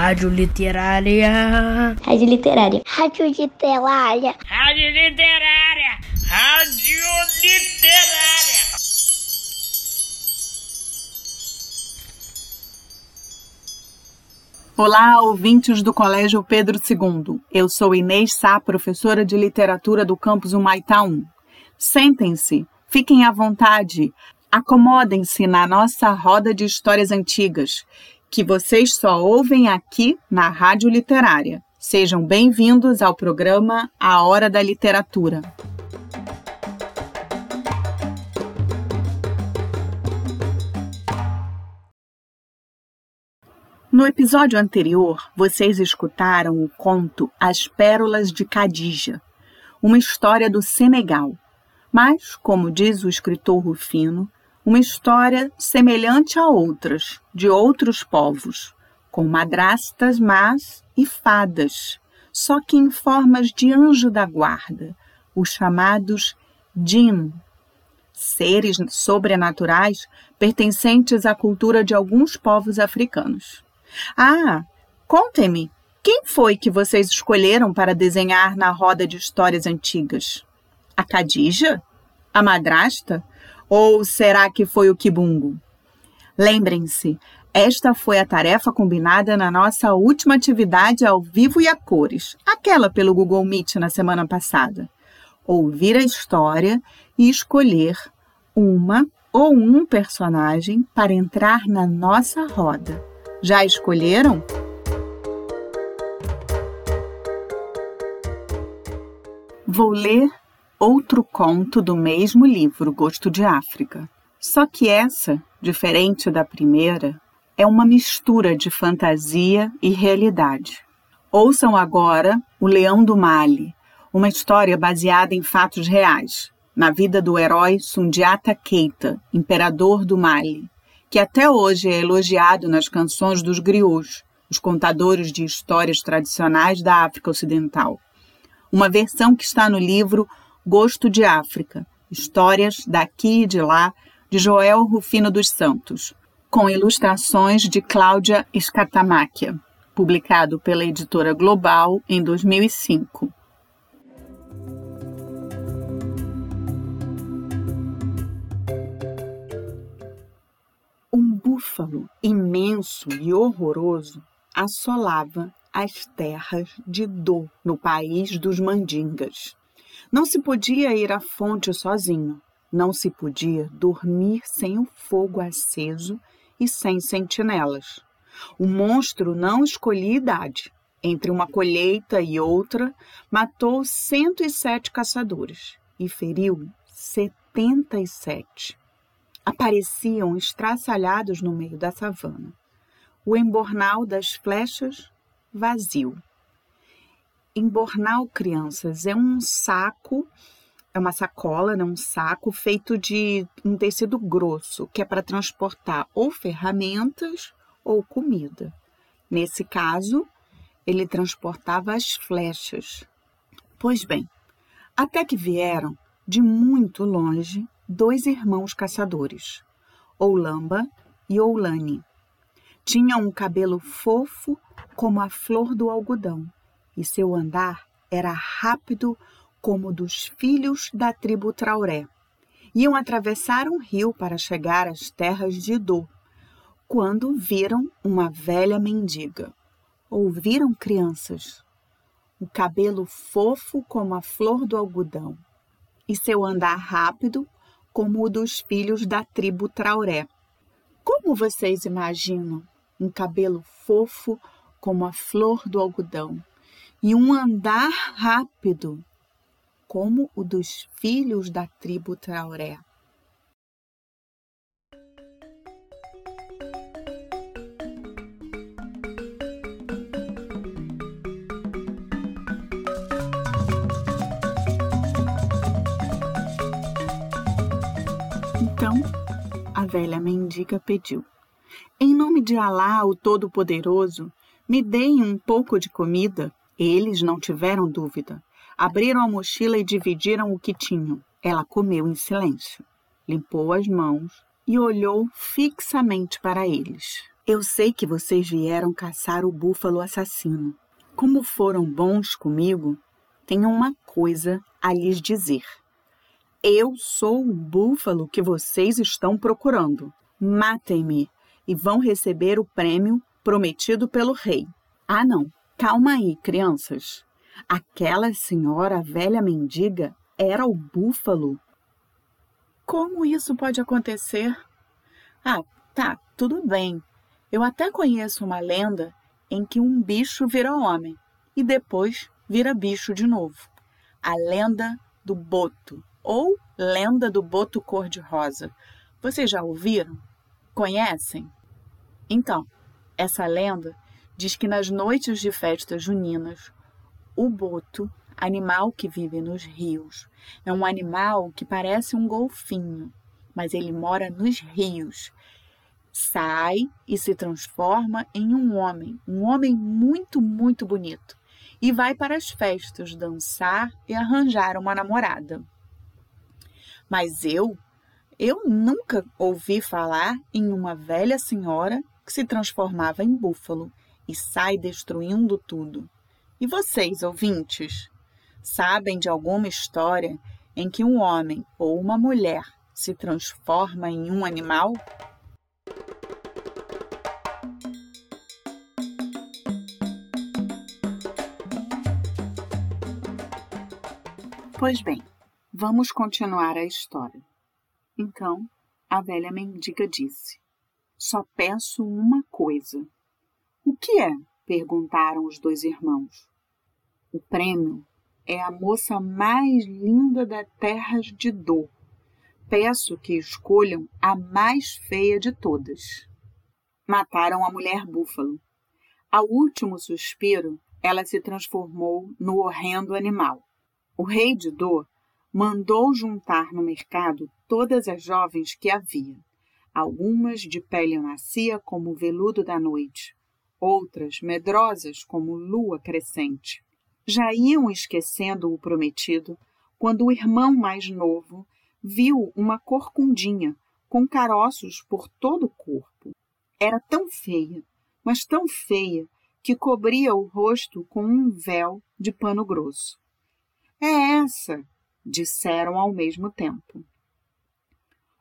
Rádio Literária. Rádio Literária. Rádio Literária. Rádio Literária. Rádio Literária. Olá, ouvintes do Colégio Pedro II. Eu sou Inês Sá, professora de literatura do campus Humaitá 1. Sentem-se, fiquem à vontade, acomodem-se na nossa roda de histórias antigas que vocês só ouvem aqui na Rádio Literária. Sejam bem-vindos ao programa A Hora da Literatura. No episódio anterior, vocês escutaram o conto As Pérolas de Cadija, uma história do Senegal. Mas, como diz o escritor Rufino, uma história semelhante a outras, de outros povos, com madrastas más e fadas, só que em formas de anjo da guarda, os chamados Jinn, seres sobrenaturais pertencentes à cultura de alguns povos africanos. Ah, contem-me, quem foi que vocês escolheram para desenhar na roda de histórias antigas? A Khadija? A madrasta? Ou será que foi o Kibungo? Lembrem-se, esta foi a tarefa combinada na nossa última atividade ao vivo e a cores, aquela pelo Google Meet na semana passada. Ouvir a história e escolher uma ou um personagem para entrar na nossa roda. Já escolheram? Vou ler outro conto do mesmo livro, Gosto de África. Só que essa, diferente da primeira, é uma mistura de fantasia e realidade. Ouçam agora O Leão do Mali, uma história baseada em fatos reais, na vida do herói Sundiata Keita, imperador do Mali, que até hoje é elogiado nas canções dos griots, os contadores de histórias tradicionais da África Ocidental. Uma versão que está no livro Gosto de África, Histórias daqui e de lá, de Joel Rufino dos Santos, com ilustrações de Cláudia Escatamáquia, publicado pela editora Global em 2005. Um búfalo imenso e horroroso assolava as terras de Dô, no país dos mandingas. Não se podia ir à fonte sozinho, não se podia dormir sem o fogo aceso e sem sentinelas. O monstro não escolhia idade. Entre uma colheita e outra, matou 107 caçadores e feriu 77. Apareciam estraçalhados no meio da savana. O embornal das flechas vazio. Embornal, crianças, é um saco, é uma sacola, né, um saco feito de um tecido grosso, que é para transportar ou ferramentas ou comida. Nesse caso, ele transportava as flechas. Pois bem, até que vieram, de muito longe, dois irmãos caçadores, Oulamba e Oulane. Tinham um cabelo fofo como a flor do algodão e seu andar era rápido como o dos filhos da tribo Traoré. Iam atravessar um rio para chegar às terras de Idô, quando viram uma velha mendiga. Ouviram crianças? O cabelo fofo como a flor do algodão, e seu andar rápido como o dos filhos da tribo Traoré. Como vocês imaginam um cabelo fofo como a flor do algodão e um andar rápido, como o dos filhos da tribo Traoré. Então, a velha mendiga pediu: Em nome de Alá, o Todo-Poderoso, me deem um pouco de comida. Eles não tiveram dúvida. Abriram a mochila e dividiram o que tinham. Ela comeu em silêncio, limpou as mãos e olhou fixamente para eles. Eu sei que vocês vieram caçar o búfalo assassino. Como foram bons comigo, tenho uma coisa a lhes dizer. Eu sou o búfalo que vocês estão procurando. Matem-me e vão receber o prêmio prometido pelo rei. Ah, não. Calma aí, crianças. Aquela senhora velha mendiga era o búfalo. Como isso pode acontecer? Ah, tá, tudo bem. Eu até conheço uma lenda em que um bicho vira homem e depois vira bicho de novo. A lenda do boto ou lenda do boto cor-de-rosa. Vocês já ouviram? Conhecem? Então, essa lenda diz que nas noites de festas juninas, o boto, animal que vive nos rios, é um animal que parece um golfinho, mas ele mora nos rios. Sai e se transforma em um homem, um homem muito, muito bonito, e vai para as festas dançar e arranjar uma namorada. Mas eu, eu nunca ouvi falar em uma velha senhora que se transformava em búfalo e sai destruindo tudo. E vocês, ouvintes, sabem de alguma história em que um homem ou uma mulher se transforma em um animal? Pois bem, vamos continuar a história. Então, a velha mendiga disse: Só peço uma coisa. O que é? perguntaram os dois irmãos. O prêmio é a moça mais linda da terra de Dor. Peço que escolham a mais feia de todas. Mataram a mulher búfalo. Ao último suspiro, ela se transformou no horrendo animal. O rei de Dor mandou juntar no mercado todas as jovens que havia, algumas de pele macia como o veludo da noite, outras medrosas como lua crescente. Já iam esquecendo o prometido quando o irmão mais novo viu uma corcundinha com caroços por todo o corpo. Era tão feia, mas tão feia, que cobria o rosto com um véu de pano grosso. É essa, disseram ao mesmo tempo.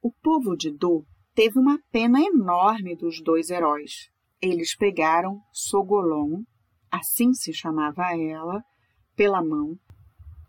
O povo de Do teve uma pena enorme dos dois heróis. Eles pegaram Sogolon, assim se chamava ela, pela mão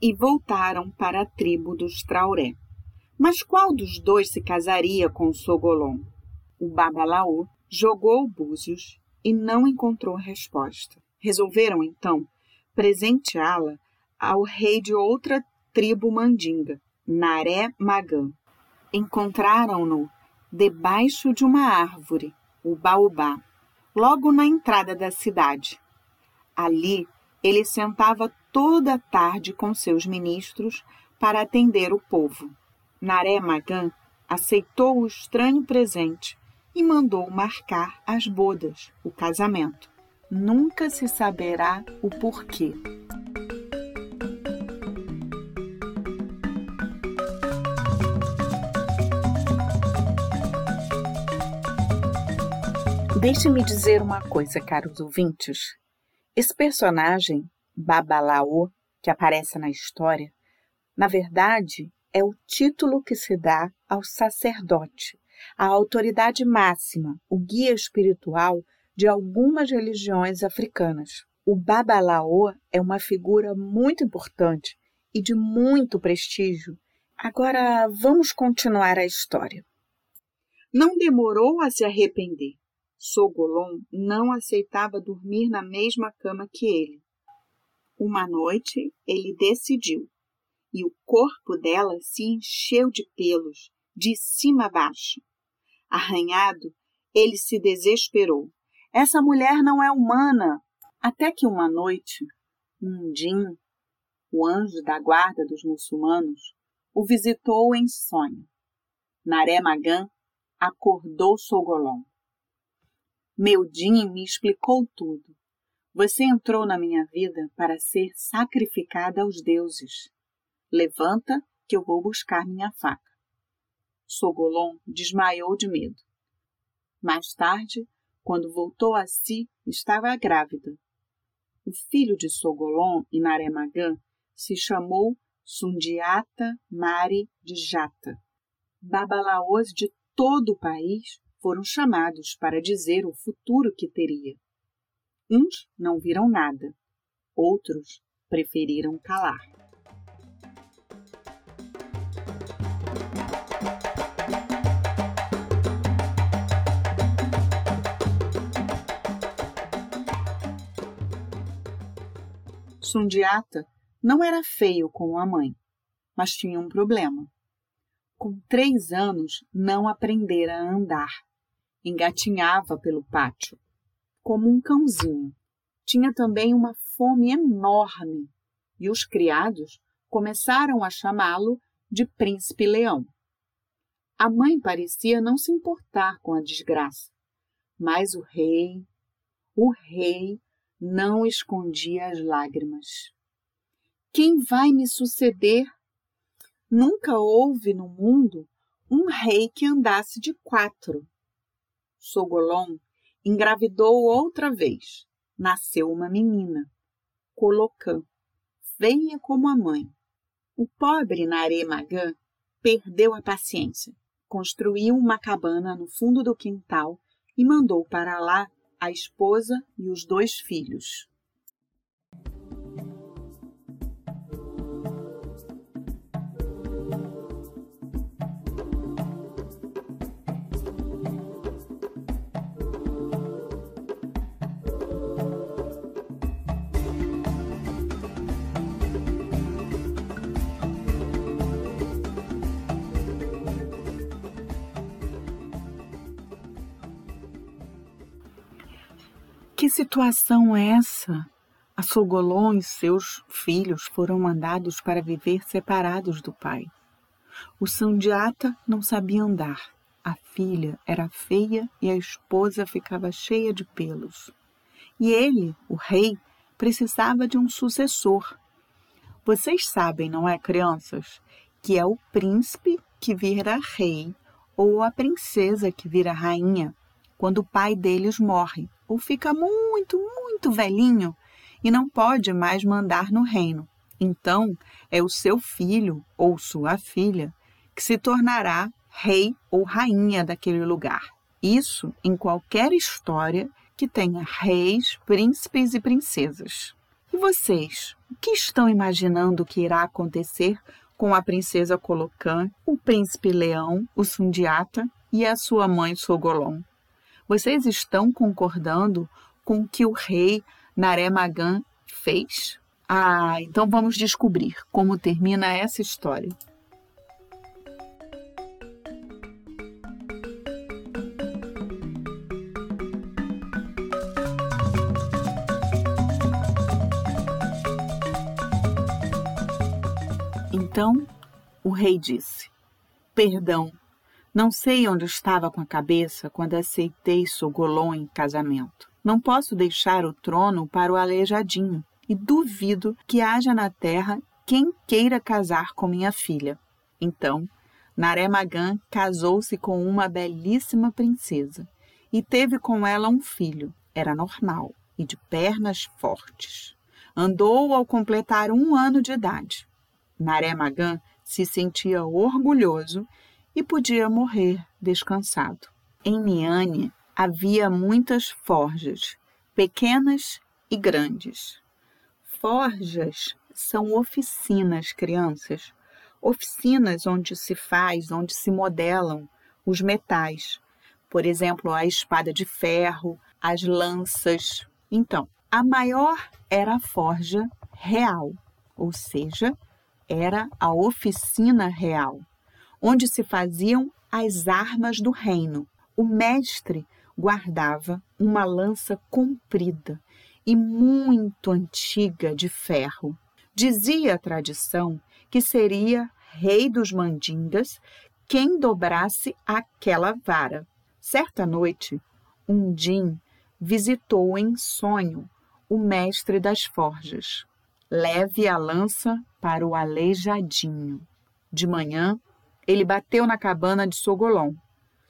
e voltaram para a tribo dos Traoré. Mas qual dos dois se casaria com Sogolon? O Babalaô jogou búzios e não encontrou resposta. Resolveram então presenteá-la ao rei de outra tribo mandinga, Naré Magã. Encontraram-no debaixo de uma árvore, o baobá, logo na entrada da cidade. Ali ele sentava toda a tarde com seus ministros para atender o povo. Naré Magã aceitou o estranho presente e mandou marcar as bodas, o casamento. Nunca se saberá o porquê. Deixe-me dizer uma coisa, caros ouvintes. Esse personagem, Babalaô, que aparece na história, na verdade é o título que se dá ao sacerdote, a autoridade máxima, o guia espiritual de algumas religiões africanas. O Babalaô é uma figura muito importante e de muito prestígio. Agora vamos continuar a história. Não demorou a se arrepender. Sogolon não aceitava dormir na mesma cama que ele. Uma noite ele decidiu, e o corpo dela se encheu de pelos, de cima a baixo. Arranhado, ele se desesperou. Essa mulher não é humana! Até que uma noite, Din, o anjo da guarda dos muçulmanos, o visitou em sonho. Naré Magã acordou Sogolon. Meu Din me explicou tudo. Você entrou na minha vida para ser sacrificada aos deuses. Levanta, que eu vou buscar minha faca. Sogolon desmaiou de medo. Mais tarde, Quando voltou a si, estava grávida. O filho de Sogolon e Naremagã se chamou Sundiata Mari de Jata. Babalaôs de todo o país foram chamados para dizer o futuro que teria. Uns não viram nada, outros preferiram calar. Sundiata não era feio como a mãe, mas tinha um problema. Com três anos, não aprendera a andar. Engatinhava pelo pátio, como um cãozinho. Tinha também uma fome enorme, e os criados começaram a chamá-lo de Príncipe Leão. A mãe parecia não se importar com a desgraça, mas o rei, o rei, não escondia as lágrimas. Quem vai me suceder? Nunca houve no mundo um rei que andasse de quatro. Sogolon engravidou outra vez. Nasceu uma menina, Colocã, feia como a mãe. O pobre Naremagã perdeu a paciência. Construiu uma cabana no fundo do quintal e mandou para lá a esposa e os dois filhos. Situação é essa? A Sogolon e seus filhos foram mandados para viver separados do pai. O Sandiata não sabia andar. A filha era feia e a esposa ficava cheia de pelos. E ele, o rei, precisava de um sucessor. Vocês sabem, não é, crianças, que é o príncipe que vira rei ou a princesa que vira rainha quando o pai deles morre ou fica muito, muito velhinho e não pode mais mandar no reino. Então é o seu filho ou sua filha que se tornará rei ou rainha daquele lugar. Isso em qualquer história que tenha reis, príncipes e princesas. E vocês, o que estão imaginando que irá acontecer com a princesa Colocã, o príncipe Leão, o Sundiata e a sua mãe Sogolon? Vocês estão concordando com o que o rei Naremagan fez? Ah, então vamos descobrir como termina essa história. Então o rei disse: Perdão, não sei onde estava com a cabeça quando aceitei Sogolon em casamento. Não posso deixar o trono para o aleijadinho e duvido que haja na terra quem queira casar com minha filha. Então, Naré Magã casou-se com uma belíssima princesa e teve com ela um filho. Era normal e de pernas fortes. Andou ao completar um ano de idade. Naré Magã se sentia orgulhoso e podia morrer descansado. Em Niane havia muitas forjas, pequenas e grandes. Forjas são oficinas, crianças. Oficinas onde se faz, onde se modelam os metais. Por exemplo, a espada de ferro, as lanças. Então, a maior era a forja real, ou seja, era a oficina real onde se faziam as armas do reino. O mestre guardava uma lança comprida e muito antiga de ferro. Dizia a tradição que seria rei dos mandingas quem dobrasse aquela vara. Certa noite, um din visitou em sonho o mestre das forjas. Leve a lança para o aleijadinho. De manhã, ele bateu na cabana de Sogolon.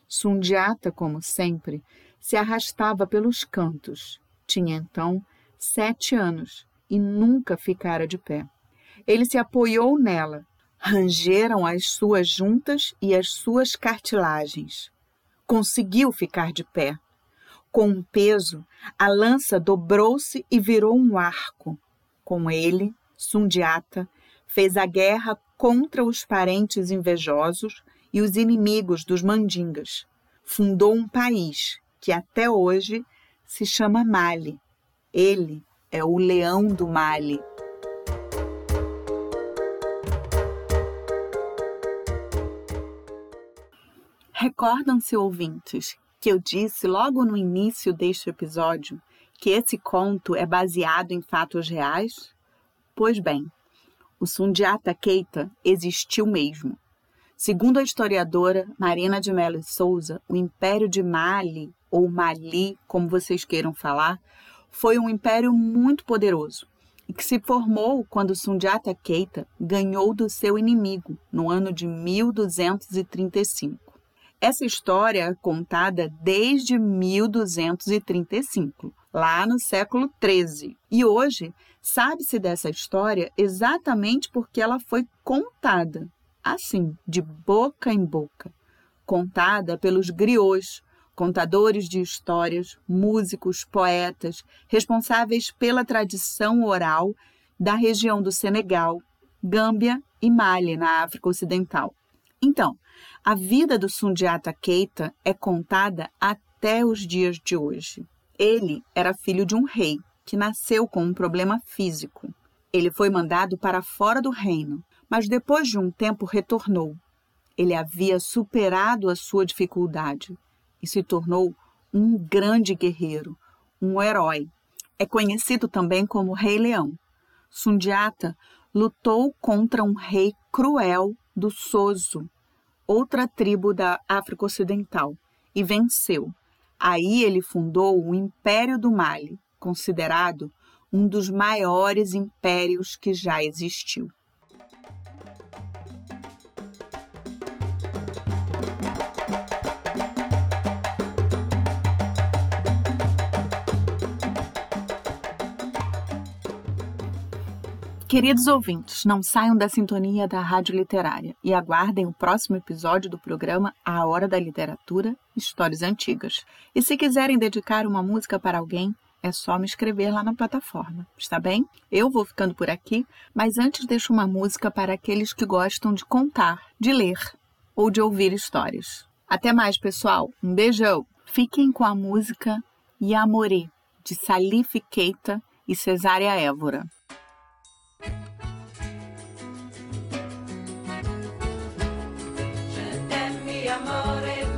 Sundiata, como sempre, se arrastava pelos cantos. Tinha então sete anos e nunca ficara de pé. Ele se apoiou nela. Rangeram as suas juntas e as suas cartilagens. Conseguiu ficar de pé. Com um peso, a lança dobrou-se e virou um arco. Com ele, Sundiata fez a guerra contra os parentes invejosos e os inimigos dos mandingas. Fundou um país que até hoje se chama Mali. Ele é o leão do Mali. Recordam-se, ouvintes, que eu disse logo no início deste episódio que esse conto é baseado em fatos reais? Pois bem, o Sundiata Keita existiu mesmo. Segundo a historiadora Marina de Mello Souza, o Império de Mali, ou Mali, como vocês queiram falar, foi um império muito poderoso e que se formou quando Sundiata Keita ganhou do seu inimigo no ano de 1235. Essa história é contada desde 1235, lá no século 13. E hoje sabe-se dessa história exatamente porque ela foi contada, assim, de boca em boca, contada pelos griots, contadores de histórias, músicos, poetas, responsáveis pela tradição oral da região do Senegal, Gâmbia e Mali, na África Ocidental. Então, a vida do Sundiata Keita é contada até os dias de hoje. Ele era filho de um rei que nasceu com um problema físico. Ele foi mandado para fora do reino, mas depois de um tempo retornou. Ele havia superado a sua dificuldade e se tornou um grande guerreiro, um herói. É conhecido também como Rei Leão. Sundiata lutou contra um rei cruel do Soso, outra tribo da África Ocidental, e venceu. Aí ele fundou o Império do Mali, considerado um dos maiores impérios que já existiu. Queridos ouvintes, não saiam da sintonia da Rádio Literária e aguardem o próximo episódio do programa A Hora da Literatura Histórias Antigas. E se quiserem dedicar uma música para alguém, é só me escrever lá na plataforma, está bem? Eu vou ficando por aqui, mas antes deixo uma música para aqueles que gostam de contar, de ler ou de ouvir histórias. Até mais, pessoal. Um beijão. Fiquem com a música Yamoré, de Salif Keita e Cesária Évora. amore